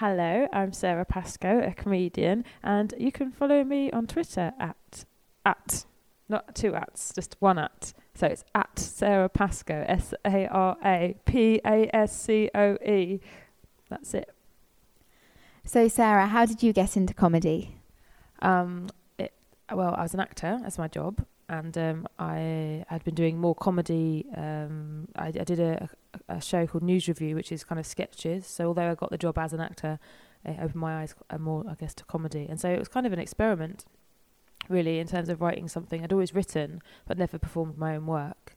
Hello, I'm Sara Pascoe, a comedian, and you can follow me on Twitter at at not two ats, just one at. So it's at Sara Pascoe, S A R A P A S C O E. That's it. So, Sara, how did you get into comedy? Um, it, well, I was an actor as my job, and um, I had been doing more comedy. Um, I, I did a, a show called NewsRevue, which is kind of sketches. So although I got the job as an actor, it opened my eyes more, I guess, to comedy. And so it was kind of an experiment, really, in terms of writing something. I'd always written, but never performed my own work.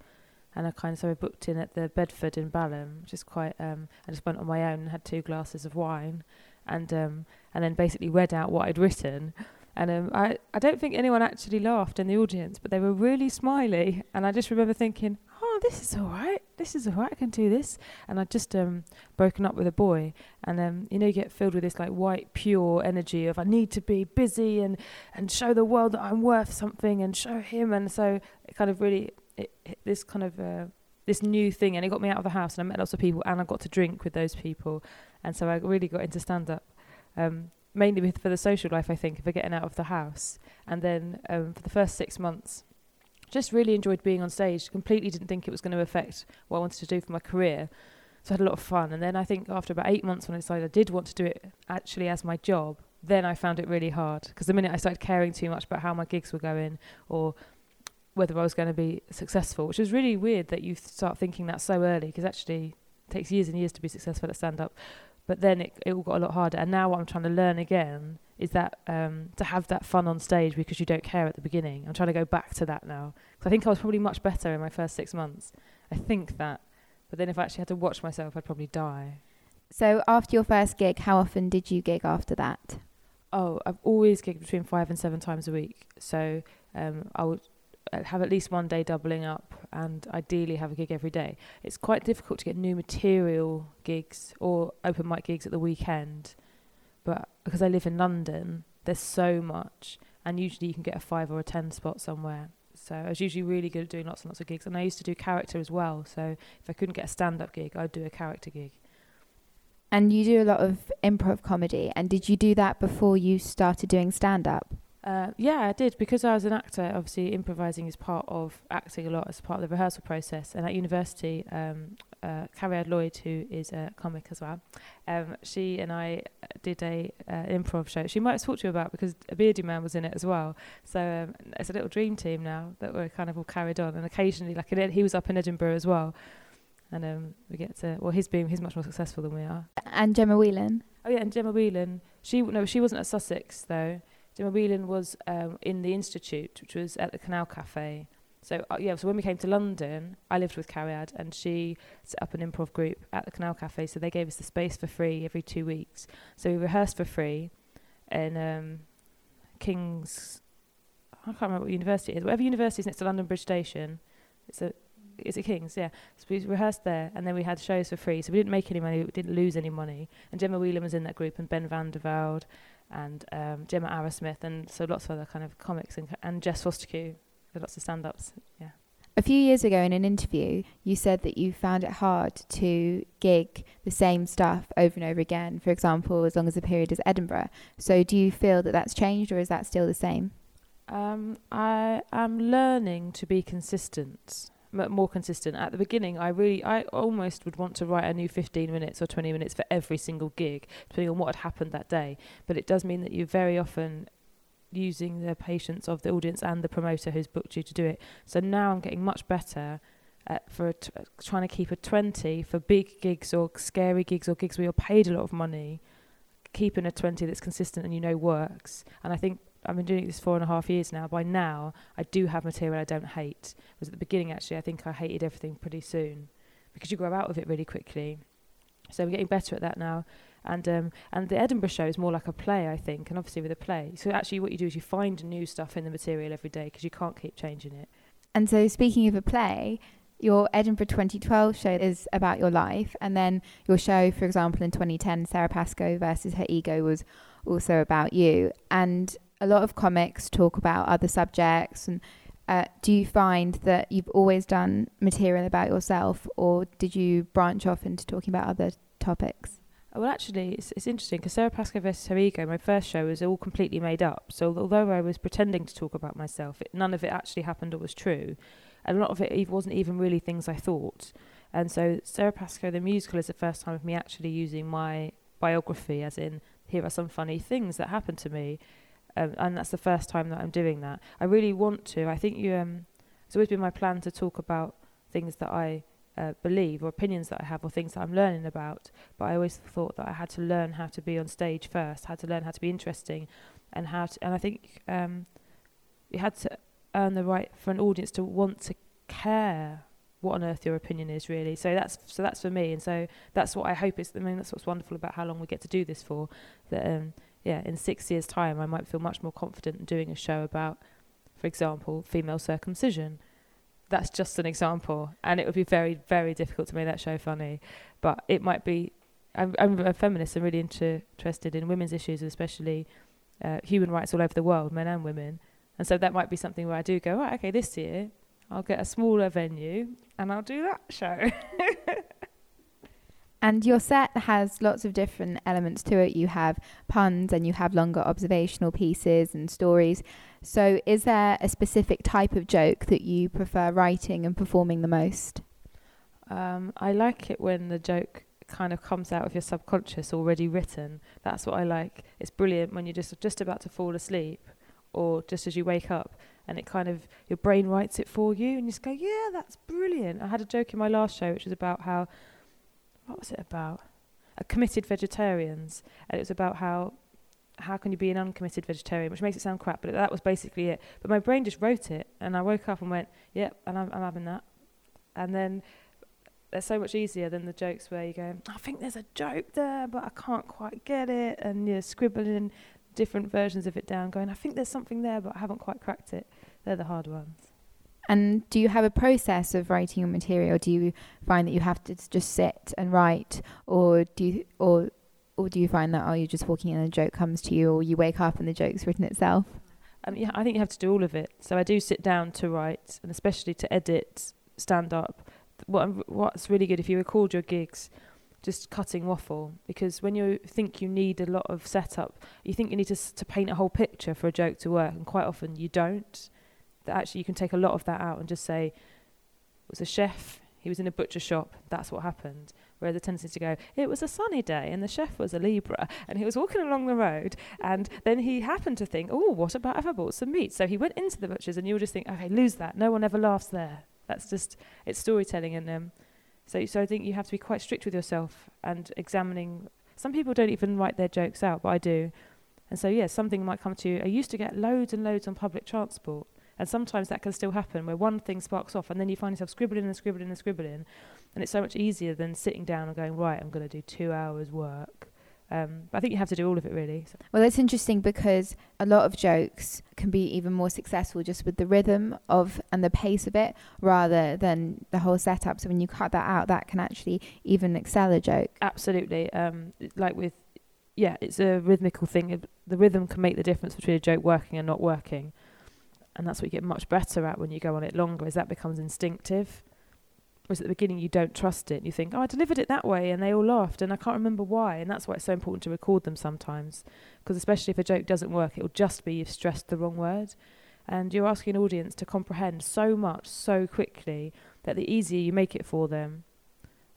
And I kind of so I booked in at the Bedford in Balham, which is quite. Um, I just went on my own and had two glasses of wine, and um, and then basically read out what I'd written. And um, I, I don't think anyone actually laughed in the audience, but they were really smiley. And I just remember thinking, oh, this is all right. This is right. I can do this. And I'd just um, broken up with a boy. And, um, you know, you get filled with this like white, pure energy of I need to be busy and, and show the world that I'm worth something and show him. And so it kind of really, it, it, this kind of, uh, this new thing. And it got me out of the house and I met lots of people and I got to drink with those people. And so I really got into stand up. Um, mainly with, for the social life, I think, for getting out of the house. And then um, for the first six months, just really enjoyed being on stage. Completely didn't think it was going to affect what I wanted to do for my career. So I had a lot of fun. And then I think after about eight months, when I decided I did want to do it actually as my job, then I found it really hard. Because the minute I started caring too much about how my gigs were going or whether I was going to be successful, which is really weird that you start thinking that so early, because actually it takes years and years to be successful at stand up. But then it, it all got a lot harder. And now what I'm trying to learn again is that um, to have that fun on stage because you don't care at the beginning. I'm trying to go back to that now. Because I think I was probably much better in my first six months. I think that. But then if I actually had to watch myself, I'd probably die. So after your first gig, how often did you gig after that? Oh, I've always gigged between five and seven times a week. So um, I would Uh, have at least one day doubling up and ideally have a gig every day. It's quite difficult to get new material gigs or open mic gigs at the weekend, but because I live in London, there's so much, and usually you can get a five or a ten spot somewhere. So I was usually really good at doing lots and lots of gigs, and I used to do character as well. So if I couldn't get a stand-up gig, I'd do a character gig. And you do a lot of improv comedy, and did you do that before you started doing stand-up? Uh, yeah, I did because I was an actor. Obviously, improvising is part of acting a lot as part of the rehearsal process. And at university, um, uh, Cariad Lloyd, who is a comic as well, um, she and I did a uh, improv show. She might have talked to you about because a Beardyman was in it as well. So um, it's a little dream team now that we're kind of all carried on. And occasionally, like he was up in Edinburgh as well, and um, we get to well, he's been he's much more successful than we are. And Gemma Whelan. Oh yeah, and Gemma Whelan. She no, she wasn't at Sussex though. Gemma Whelan was um, in the Institute, which was at the Canal Cafe. So uh, yeah, so when we came to London, I lived with Cariad, and she set up an improv group at the Canal Cafe. So they gave us the space for free every two weeks. So we rehearsed for free, in um, King's. I can't remember what university it is. Whatever university is next to London Bridge Station, it's a. Is it King's? Yeah. So we rehearsed there, and then we had shows for free. So we didn't make any money. We didn't lose any money. And Gemma Whelan was in that group, and Ben van der Velde, and um, Gemma Arrowsmith, and so lots of other kind of comics, and, and Jess Fostekew, lots of stand ups. Yeah. A few years ago in an interview, you said that you found it hard to gig the same stuff over and over again, for example, as long as the period is Edinburgh. So do you feel that that's changed or is that still the same? Um, I am learning to be consistent more consistent. At the beginning, I really, I almost would want to write a new 15 minutes or 20 minutes for every single gig, depending on what had happened that day. But it does mean that you're very often using the patience of the audience and the promoter who's booked you to do it. So now I'm getting much better at for trying to keep a 20 for big gigs or scary gigs or gigs where you're paid a lot of money. Keeping a 20 that's consistent and you know works. And I think I've been doing this four and a half years now. By now, I do have material I don't hate. Was at the beginning actually, I think I hated everything pretty soon because you grow out of it really quickly. So I'm getting better at that now. And um, and the Edinburgh show is more like a play, I think, and obviously with a play. So actually, what you do is you find new stuff in the material every day because you can't keep changing it. And so, speaking of a play, your Edinburgh 2012 show is about your life, and then your show, for example, in 2010, Sara Pascoe versus her ego, was also about you. And a lot of comics talk about other subjects and uh, do you find that you've always done material about yourself or did you branch off into talking about other topics Well, actually, it's, it's interesting because Sara Pascoe versus Her Ego, my first show, was all completely made up. So although I was pretending to talk about myself, it, none of it actually happened or was true. And a lot of it wasn't even really things I thought. And so Sara Pascoe, the musical, is the first time of me actually using my biography, as in, here are some funny things that happened to me. Um, and that's the first time that I'm doing that. I really want to. I think you. Um, it's always been my plan to talk about things that I uh, believe or opinions that I have or things that I'm learning about. But I always thought that I had to learn how to be on stage first, had to learn how to be interesting, and how to. And I think um, you had to earn the right for an audience to want to care what on earth your opinion is really. So that's so that's for me, and so that's what I hope is. I mean, that's what's wonderful about how long we get to do this for. That um, yeah, in six years' time, I might feel much more confident in doing a show about, for example, female circumcision. That's just an example, and it would be very, very difficult to make that show funny. But it might be. I'm, I'm a feminist. I'm really inter- interested in women's issues, especially uh, human rights all over the world, men and women. And so that might be something where I do go, right, okay, this year I'll get a smaller venue and I'll do that show. and your set has lots of different elements to it. You have puns and you have longer observational pieces and stories. So, is there a specific type of joke that you prefer writing and performing the most? Um, I like it when the joke kind of comes out of your subconscious already written. That's what I like. It's brilliant when you're just just about to fall asleep or just as you wake up and it kind of your brain writes it for you and you just go yeah that's brilliant i had a joke in my last show which was about how what was it about a committed vegetarians and it was about how how can you be an uncommitted vegetarian which makes it sound crap but that was basically it but my brain just wrote it and i woke up and went yep and i'm, I'm having that and then they're so much easier than the jokes where you go, I think there's a joke there, but I can't quite get it, and you're scribbling different versions of it down, going, I think there's something there, but I haven't quite cracked it. They're the hard ones. And do you have a process of writing your material? Do you find that you have to just sit and write, or do you, or or do you find that oh you're just walking in and a joke comes to you, or you wake up and the joke's written itself? Um, yeah, I think you have to do all of it. So I do sit down to write, and especially to edit, stand up. What what's really good if you record your gigs, just cutting waffle because when you think you need a lot of setup, you think you need to to paint a whole picture for a joke to work, and quite often you don't. That actually you can take a lot of that out and just say, it was a chef. He was in a butcher shop. That's what happened. Where the tendency to go, it was a sunny day and the chef was a Libra and he was walking along the road and then he happened to think, oh, what about if I bought some meat? So he went into the butcher's and you'll just think, okay, lose that. No one ever laughs there. That's just, it's storytelling and um, so, so I think you have to be quite strict with yourself and examining. Some people don't even write their jokes out, but I do. And so, yeah, something might come to you. I used to get loads and loads on public transport, and sometimes that can still happen where one thing sparks off, and then you find yourself scribbling and scribbling and scribbling, and it's so much easier than sitting down and going, right, I'm going to do two hours work um, but I think you have to do all of it really. So. Well, it's interesting because a lot of jokes can be even more successful just with the rhythm of and the pace of it rather than the whole setup. So when you cut that out, that can actually even excel a joke. Absolutely. Um, like with, yeah, it's a rhythmical thing. The rhythm can make the difference between a joke working and not working. And that's what you get much better at when you go on it longer, is that becomes instinctive. Whereas at the beginning you don't trust it. And you think, oh, I delivered it that way, and they all laughed, and I can't remember why. And that's why it's so important to record them sometimes, because especially if a joke doesn't work, it will just be you've stressed the wrong word, and you're asking an audience to comprehend so much so quickly that the easier you make it for them,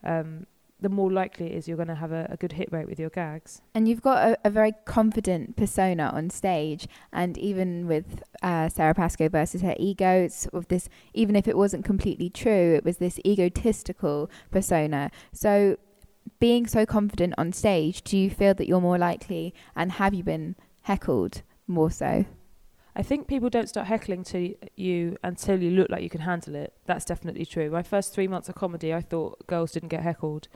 um, the more likely it is you're going to have a, a, good hit rate with your gags. And you've got a, a very confident persona on stage, and even with uh, Sara Pascoe versus her ego, it's sort of this. Even if it wasn't completely true, it was this egotistical persona. So, being so confident on stage, do you feel that you're more likely, and have you been heckled more so? I think people don't start heckling to you until you look like you can handle it. That's definitely true. My first three months of comedy, I thought girls didn't get heckled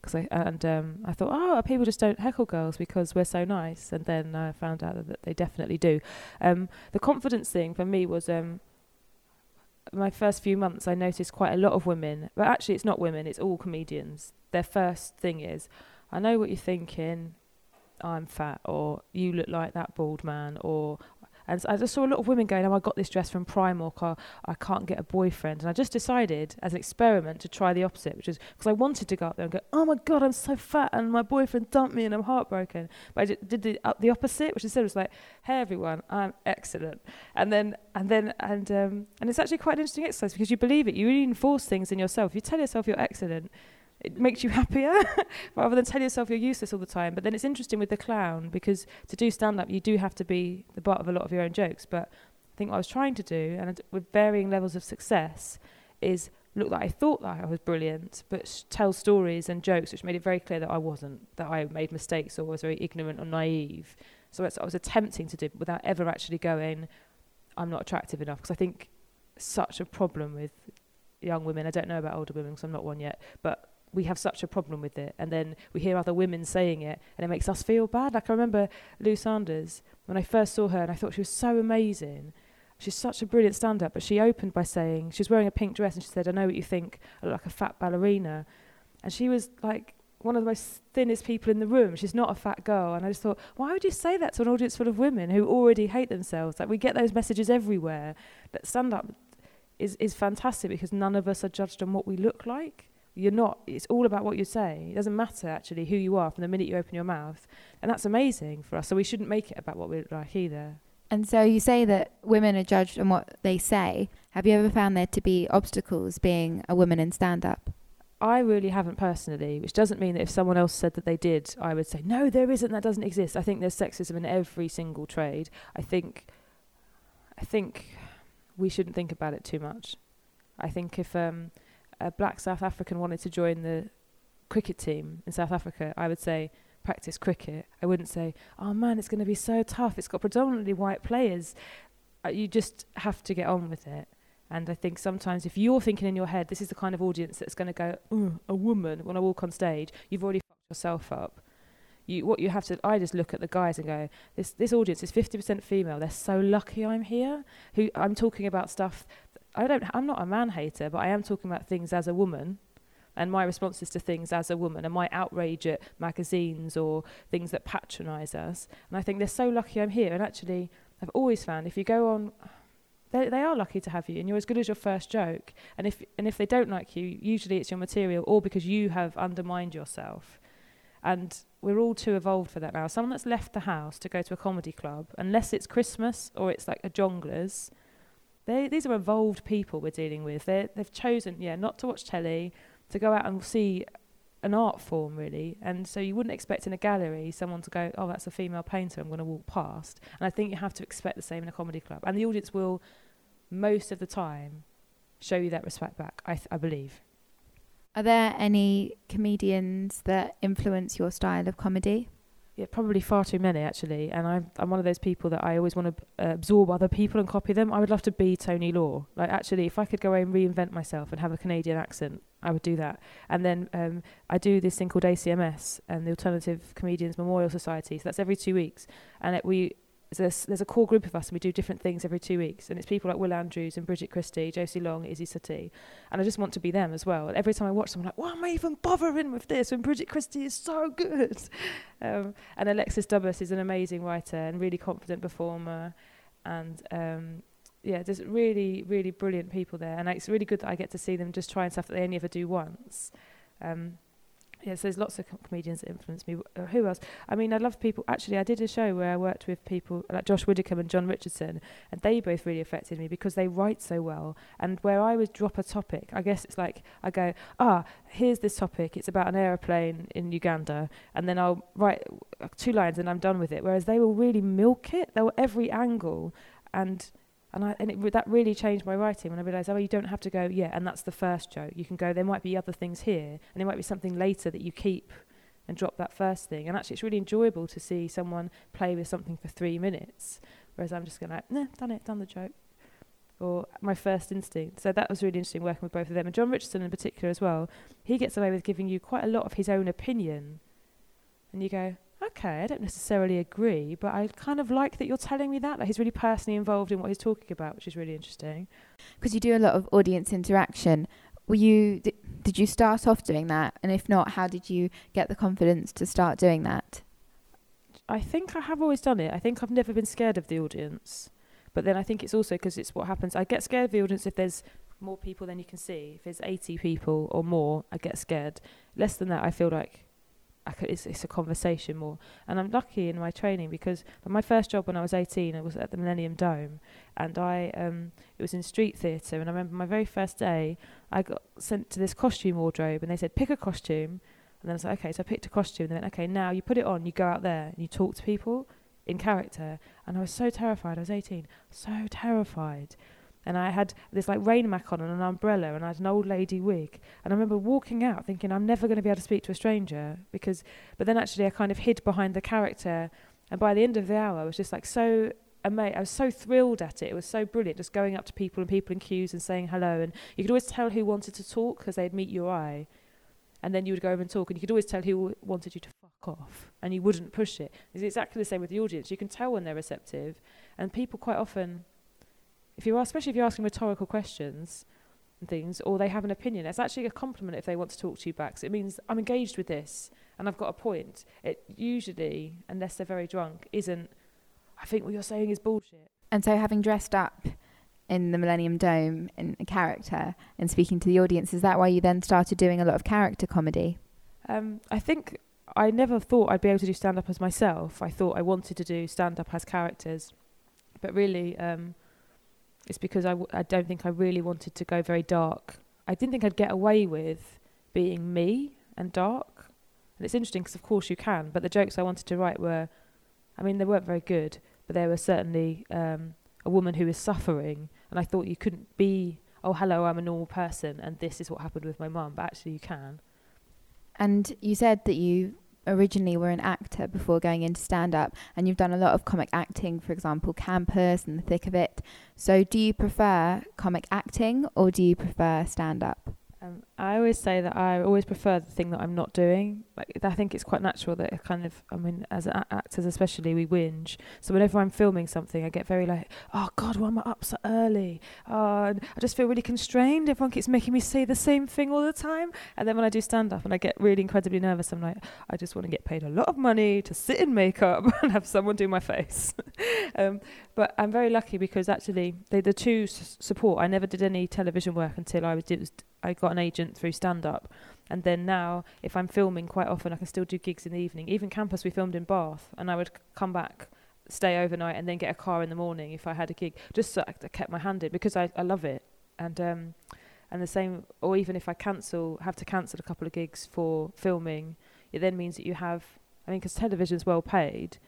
Cause I and um, I thought, oh, people just don't heckle girls because we're so nice, and then I found out that, they definitely do. Um, the confidence thing for me was um, my first few months. I noticed quite a lot of women, but actually, it's not women; it's all comedians. Their first thing is, I know what you're thinking. I'm fat, or you look like that bald man, or And so I just saw a lot of women going, "Oh, I got this dress from Primark, or I can't get a boyfriend." And I just decided, as an experiment, to try the opposite, which is because I wanted to go up there and go, "Oh my god, I'm so fat, and my boyfriend dumped me, and I'm heartbroken." But I did the uh, the opposite, which instead was like, "Hey everyone, I'm excellent," and then and then and um, and it's actually quite an interesting exercise because you believe it. You reinforce things in yourself. You tell yourself you're excellent it makes you happier rather than tell yourself you're useless all the time. But then it's interesting with the clown because to do stand up, you do have to be the butt of a lot of your own jokes. But I think what I was trying to do, and with varying levels of success, is look like I thought that I was brilliant, but sh- tell stories and jokes which made it very clear that I wasn't, that I made mistakes or was very ignorant or naive. So that's what I was attempting to do without ever actually going, I'm not attractive enough. Because I think such a problem with young women, I don't know about older women because I'm not one yet, but we have such a problem with it. And then we hear other women saying it, and it makes us feel bad. Like I remember Lou Sanders when I first saw her, and I thought she was so amazing. She's such a brilliant stand-up. But she opened by saying she was wearing a pink dress, and she said, "I know what you think. I look like a fat ballerina," and she was like one of the most thinnest people in the room. She's not a fat girl. And I just thought, why would you say that to an audience full of women who already hate themselves? Like we get those messages everywhere. That stand up is, is fantastic because none of us are judged on what we look like. You're not, it's all about what you say. It doesn't matter actually who you are from the minute you open your mouth. And that's amazing for us. So we shouldn't make it about what we look like either. And so you say that women are judged on what they say. Have you ever found there to be obstacles being a woman in stand up? I really haven't personally, which doesn't mean that if someone else said that they did, I would say, no, there isn't, that doesn't exist. I think there's sexism in every single trade. I think, I think we shouldn't think about it too much. I think if um, a black South African wanted to join the cricket team in South Africa, I would say, practice cricket. I wouldn't say, oh man, it's going to be so tough. It's got predominantly white players. Uh, you just have to get on with it. And I think sometimes if you're thinking in your head, this is the kind of audience that's going to go, a woman when I walk on stage, you've already fucked yourself up. You, what you have to, I just look at the guys and go, this this audience is 50% female. They're so lucky I'm here. Who I'm talking about stuff. I don't. I'm not a man hater, but I am talking about things as a woman, and my responses to things as a woman, and my outrage at magazines or things that patronise us. And I think they're so lucky I'm here. And actually, I've always found if you go on they, they are lucky to have you and you're as good as your first joke and if and if they don't like you usually it's your material or because you have undermined yourself and we're all too evolved for that now someone that's left the house to go to a comedy club unless it's christmas or it's like a Jongleurs they these are evolved people we're dealing with. They they've chosen yeah not to watch telly to go out and see an art form really. And so you wouldn't expect in a gallery someone to go oh that's a female painter i'm going to walk past. And i think you have to expect the same in a comedy club. And the audience will most of the time show you that respect back i, th- I believe. Are there any comedians that influence your style of comedy? Yeah probably far too many actually and i'm, I'm one of those people that i always want to uh, absorb other people and copy them i would love to be tony law like actually if i could go and reinvent myself and have a canadian accent I would do that. And then um, I do this thing called ACMS and the Alternative Comedians Memorial Society. So that's every two weeks. And it, we there's, there's a core group of us and we do different things every two weeks. And it's people like Will Andrews and Bridget Christie, Josie Long, Isy Suttie. And I just want to be them as well. And every time I watch them, I'm like, why am I even bothering with this when Bridget Christie is so good? Um, and Alexis Dubus is an amazing writer and really confident performer. And um, yeah, there's really, really brilliant people there, and it's really good that I get to see them just trying stuff that they only ever do once. Um, yeah, so there's lots of com- comedians that influence me. Uh, who else? I mean, I love people. Actually, I did a show where I worked with people like Josh Widdicombe and Jon Richardson, and they both really affected me because they write so well. And where I would drop a topic, I guess it's like I go, ah, here's this topic. It's about an aeroplane in Uganda, and then I'll write uh, two lines and I'm done with it. Whereas they will really milk it. They will every angle, and and I and it, that really changed my writing when I realised, oh, you don't have to go, yeah, and that's the first joke. You can go, there might be other things here, and there might be something later that you keep and drop that first thing. And actually, it's really enjoyable to see someone play with something for three minutes, whereas I'm just going like, nah, done it, done the joke. Or my first instinct. So that was really interesting working with both of them. And Jon Richardson in particular as well, he gets away with giving you quite a lot of his own opinion. And you go, okay, I don't necessarily agree, but I kind of like that you're telling me that. Like he's really personally involved in what he's talking about, which is really interesting. Because you do a lot of audience interaction. Were you did, did you start off doing that? And if not, how did you get the confidence to start doing that? I think I have always done it. I think I've never been scared of the audience. But then I think it's also because it's what happens. I get scared of the audience if there's more people than you can see. If there's 80 people or more, I get scared. Less than that, I feel like could, it's, it's a conversation more. And I'm lucky in my training because my first job when I was 18, I was at the Millennium Dome, and I um, it was in street theatre. And I remember my very first day, I got sent to this costume wardrobe, and they said pick a costume. And then I was like, okay, so I picked a costume. And they went, okay, now you put it on, you go out there and you talk to people in character. And I was so terrified. I was 18, so terrified and I had this like rain mac on and an umbrella and I had an old lady wig. And I remember walking out thinking I'm never going to be able to speak to a stranger because but then actually I kind of hid behind the character. And by the end of the hour I was just like so amazed I was so thrilled at it. It was so brilliant just going up to people and people in queues and saying hello. And you could always tell who wanted to talk because they'd meet your eye. And then you would go over and talk and you could always tell who wanted you to fuck off and you wouldn't push it. It's exactly the same with the audience. You can tell when they're receptive and people quite often if you are, especially if you're asking rhetorical questions and things, or they have an opinion, it's actually a compliment if they want to talk to you back. So it means I'm engaged with this and I've got a point. It usually, unless they're very drunk, isn't. I think what you're saying is bullshit. And so, having dressed up in the Millennium Dome in a character and speaking to the audience, is that why you then started doing a lot of character comedy? Um, I think I never thought I'd be able to do stand up as myself. I thought I wanted to do stand up as characters, but really. Um, it's because I w- I don't think I really wanted to go very dark. I didn't think I'd get away with being me and dark. And it's interesting because, of course, you can. But the jokes I wanted to write were, I mean, they weren't very good, but they were certainly um, a woman who is suffering. And I thought you couldn't be, oh, hello, I'm a normal person, and this is what happened with my mum. But actually, you can. And you said that you originally were an actor before going into stand up, and you've done a lot of comic acting, for example, Campus and The Thick of It. So, do you prefer comic acting or do you prefer stand up? Um, I always say that I always prefer the thing that I'm not doing. Like I think it's quite natural that it kind of, I mean, as a- actors especially, we whinge. So whenever I'm filming something, I get very like, oh God, why am I up so early? Oh, and I just feel really constrained. Everyone keeps making me say the same thing all the time. And then when I do stand up and I get really incredibly nervous, I'm like, I just want to get paid a lot of money to sit in makeup and have someone do my face. um, but I'm very lucky because actually they the two s- support. I never did any television work until I was, was I got an agent through stand up. And then now, if I'm filming quite often, I can still do gigs in the evening. Even campus, we filmed in Bath, and I would come back, stay overnight, and then get a car in the morning if I had a gig, just so I kept my hand in because I, I love it. And um, and the same, or even if I cancel, have to cancel a couple of gigs for filming, it then means that you have, I mean, because television's well paid,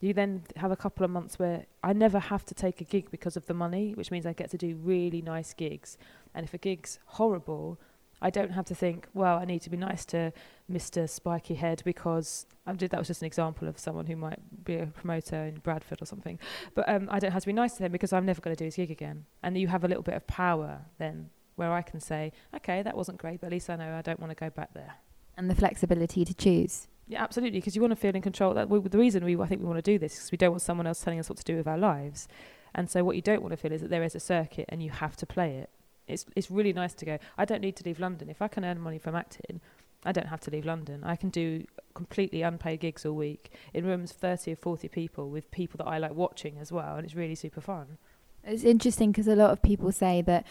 you then have a couple of months where I never have to take a gig because of the money, which means I get to do really nice gigs. And if a gig's horrible, I don't have to think, well, I need to be nice to Mr. Spiky Head because I did, that was just an example of someone who might be a promoter in Bradford or something. But um, I don't have to be nice to him because I'm never going to do his gig again. And you have a little bit of power then where I can say, okay, that wasn't great, but at least I know I don't want to go back there. And the flexibility to choose. Yeah, absolutely, because you want to feel in control. That we, the reason we I think we want to do this is we don't want someone else telling us what to do with our lives. And so what you don't want to feel is that there is a circuit and you have to play it. It's it's really nice to go. I don't need to leave London if I can earn money from acting. I don't have to leave London. I can do completely unpaid gigs all week in rooms 30 or 40 people with people that I like watching as well, and it's really super fun. It's interesting because a lot of people say that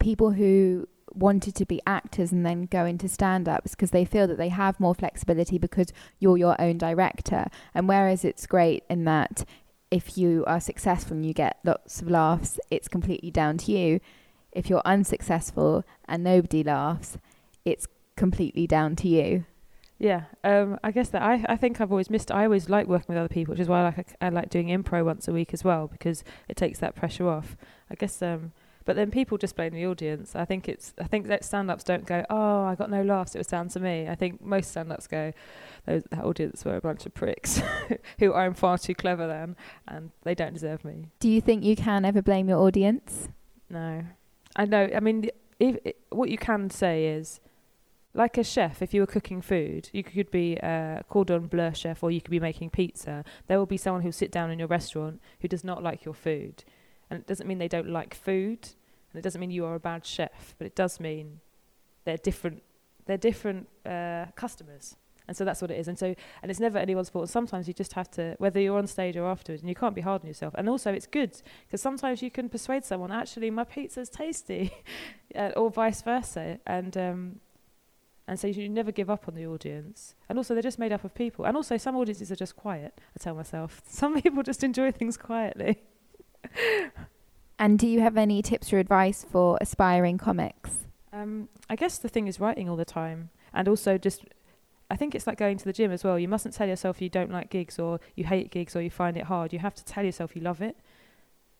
people who wanted to be actors and then go into stand ups because they feel that they have more flexibility because you're your own director. And whereas it's great in that if you are successful and you get lots of laughs, it's completely down to you if you're unsuccessful and nobody laughs, it's completely down to you. Yeah, um, I guess that I, I think I've always missed. I always like working with other people, which is why I like I like doing improv once a week as well because it takes that pressure off. I guess, um, but then people just blame the audience. I think it's I think that stand-ups don't go, oh, I got no laughs. It was down to me. I think most stand-ups go, those that audience were a bunch of pricks who I'm far too clever than, and they don't deserve me. Do you think you can ever blame your audience? No. I know. I mean, if, what you can say is, like a chef, if you were cooking food, you could be a cordon bleu chef or you could be making pizza. There will be someone who'll sit down in your restaurant who does not like your food. And it doesn't mean they don't like food, and it doesn't mean you are a bad chef, but it does mean they're different. They're different uh, customers, And so that's what it is. And so, and it's never anyone's fault. Sometimes you just have to, whether you're on stage or afterwards, and you can't be hard on yourself. And also, it's good because sometimes you can persuade someone, actually, my pizza's tasty, uh, or vice versa. And um, and so you never give up on the audience. And also, they're just made up of people. And also, some audiences are just quiet. I tell myself, some people just enjoy things quietly. and do you have any tips or advice for aspiring comics? Um, I guess the thing is writing all the time, and also just I think it's like going to the gym as well. You mustn't tell yourself you don't like gigs or you hate gigs or you find it hard. You have to tell yourself you love it.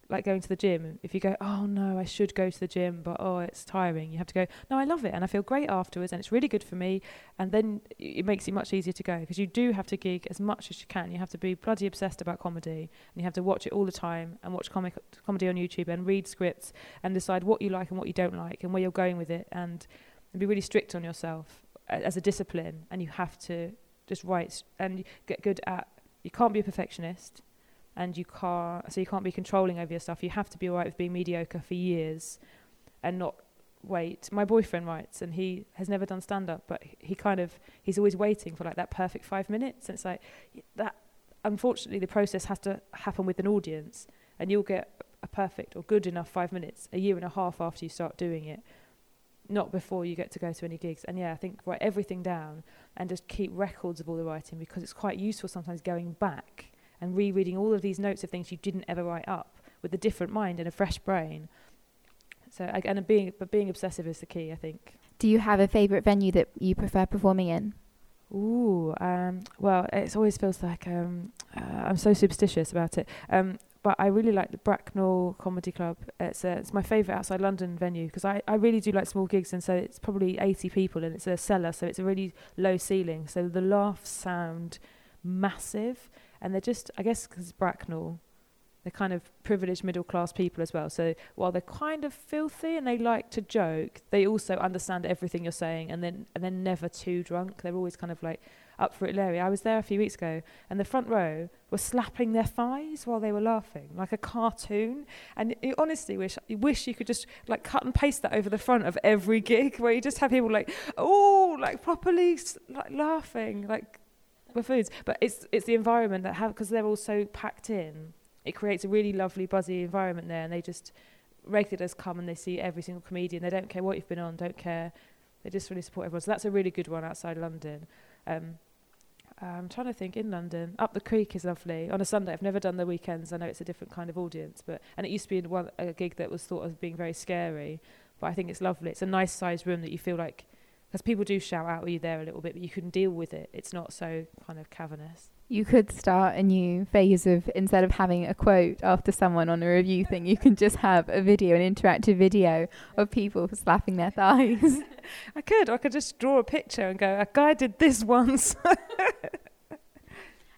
Like going to the gym. If you go, oh no, I should go to the gym, but oh, it's tiring. You have to go, no, I love it and I feel great afterwards and it's really good for me. And then it makes it much easier to go because you do have to gig as much as you can. You have to be bloody obsessed about comedy and you have to watch it all the time and watch comic comedy on YouTube and read scripts and decide what you like and what you don't like and where you're going with it and, and be really strict on yourself as a discipline, and you have to just write and get good at. You can't be a perfectionist, and you can't. So you can't be controlling over your stuff. You have to be alright with being mediocre for years, and not wait. My boyfriend writes, and he has never done stand up, but he kind of he's always waiting for like that perfect five minutes. And it's like that. Unfortunately, the process has to happen with an audience, and you'll get a perfect or good enough five minutes a year and a half after you start doing it not before you get to go to any gigs. And yeah, I think write everything down and just keep records of all the writing because it's quite useful sometimes going back and rereading all of these notes of things you didn't ever write up with a different mind and a fresh brain. So and being but being obsessive is the key, I think. Do you have a favorite venue that you prefer performing in? Ooh, um, well, it always feels like um, uh, I'm so superstitious about it. Um, but I really like the Bracknell Comedy Club. It's a, it's my favourite outside London venue because I, I really do like small gigs, and so it's probably 80 people, and it's a cellar, so it's a really low ceiling. So the laughs sound massive, and they're just I guess because Bracknell, they're kind of privileged middle class people as well. So while they're kind of filthy and they like to joke, they also understand everything you're saying, and then and they're never too drunk. They're always kind of like up for it Larry. I was there a few weeks ago, and the front row were slapping their thighs while they were laughing, like a cartoon. And you honestly wish you wish you could just like cut and paste that over the front of every gig, where you just have people like, oh, like properly like laughing, like buffoons. But it's it's the environment that have because they're all so packed in. It creates a really lovely, buzzy environment there, and they just regulars come and they see every single comedian. They don't care what you've been on, don't care. They just really support everyone. So that's a really good one outside London. Um, I'm trying to think in London. Up the Creek is lovely on a Sunday. I've never done the weekends. I know it's a different kind of audience, but and it used to be one a gig that was thought of being very scary, but I think it's lovely. It's a nice sized room that you feel like because people do shout out at you there a little bit, but you can deal with it. It's not so kind of cavernous. You could start a new phase of instead of having a quote after someone on a review thing, you can just have a video, an interactive video of people slapping their thighs. I could. I could just draw a picture and go, a guy did this once.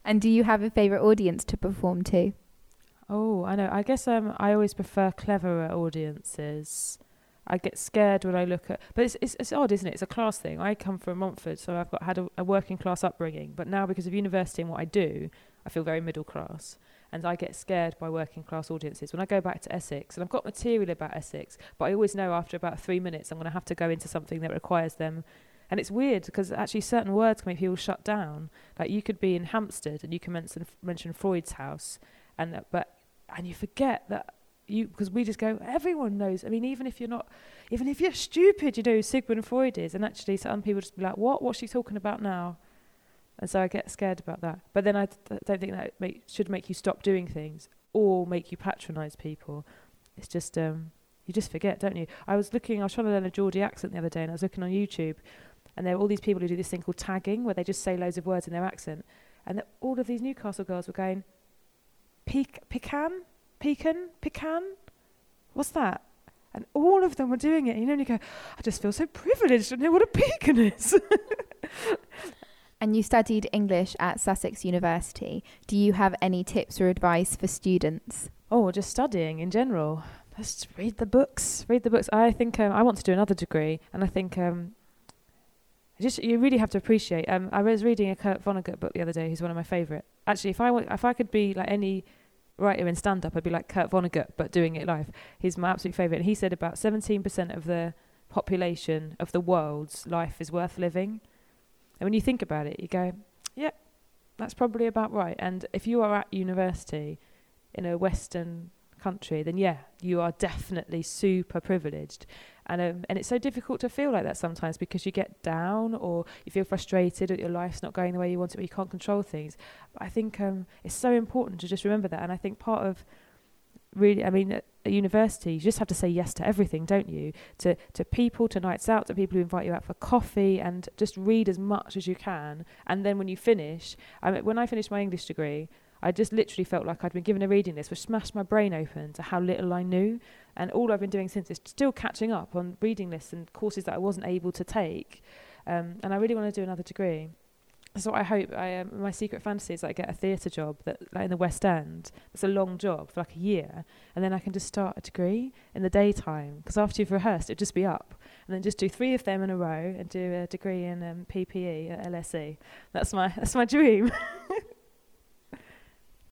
and do you have a favourite audience to perform to? Oh, I know. I guess um, I always prefer cleverer audiences. I get scared when I look at, but it's, it's, it's odd, isn't it? It's a class thing. I come from Romford, so I've got had a, a, working class upbringing, but now because of university and what I do, I feel very middle class, and I get scared by working class audiences. When I go back to Essex, and I've got material about Essex, but I always know after about three minutes I'm going to have to go into something that requires them. And it's weird because actually certain words can make people shut down. Like you could be in Hampstead and you can mention, mention Freud's house, and but and you forget that you because we just go everyone knows. I mean even if you're not even if you're stupid you know sigmund freud is and actually some people just be like what? What's she talking about now? And so i get scared about that. But then i don't think that make, should make you stop doing things or make you patronize people. It's just um you just forget don't you? I was looking i was trying to learn a geordie accent the other day and i was looking on youtube and there are all these people who do this thing called tagging where they just say loads of words in their accent. And all of these newcastle girls were going pecan pecan, pecan. What's that? And all of them were doing it. You know, and you go, I just feel so privileged to know what a pecan is. and you studied English at Sussex University. Do you have any tips or advice for students? Oh, just studying in general. Just read the books. Read the books. I think um, I want to do another degree, and I think um, just you really have to appreciate. Um, I was reading a Kurt Vonnegut book the other day. Who's one of my favourite. Actually, if I w- if I could be like any writer in stand up, I'd be like Kurt Vonnegut, but doing it live. He's my absolute favourite. And he said about 17% of the population of the world's life is worth living. And when you think about it, you go, yeah, that's probably about right. And if you are at university in a Western country, then yeah, you are definitely super privileged. And um, and it's so difficult to feel like that sometimes because you get down or you feel frustrated that your life's not going the way you want it, or you can't control things. But I think um, it's so important to just remember that. And I think part of really, I mean, at university, you just have to say yes to everything, don't you? To to people, to nights out, to people who invite you out for coffee, and just read as much as you can. And then when you finish, I mean, when I finished my English degree, I just literally felt like I'd been given a reading list, which smashed my brain open to how little I knew. And all I've been doing since is still catching up on reading lists and courses that I wasn't able to take. Um, and I really want to do another degree so I hope I um, my secret fantasy is that I get a theatre job that like in the West End. It's a long job for like a year, and then I can just start a degree in the daytime. Because after you've rehearsed, it'd just be up, and then just do three of them in a row and do a degree in um, PPE at LSE. That's my that's my dream.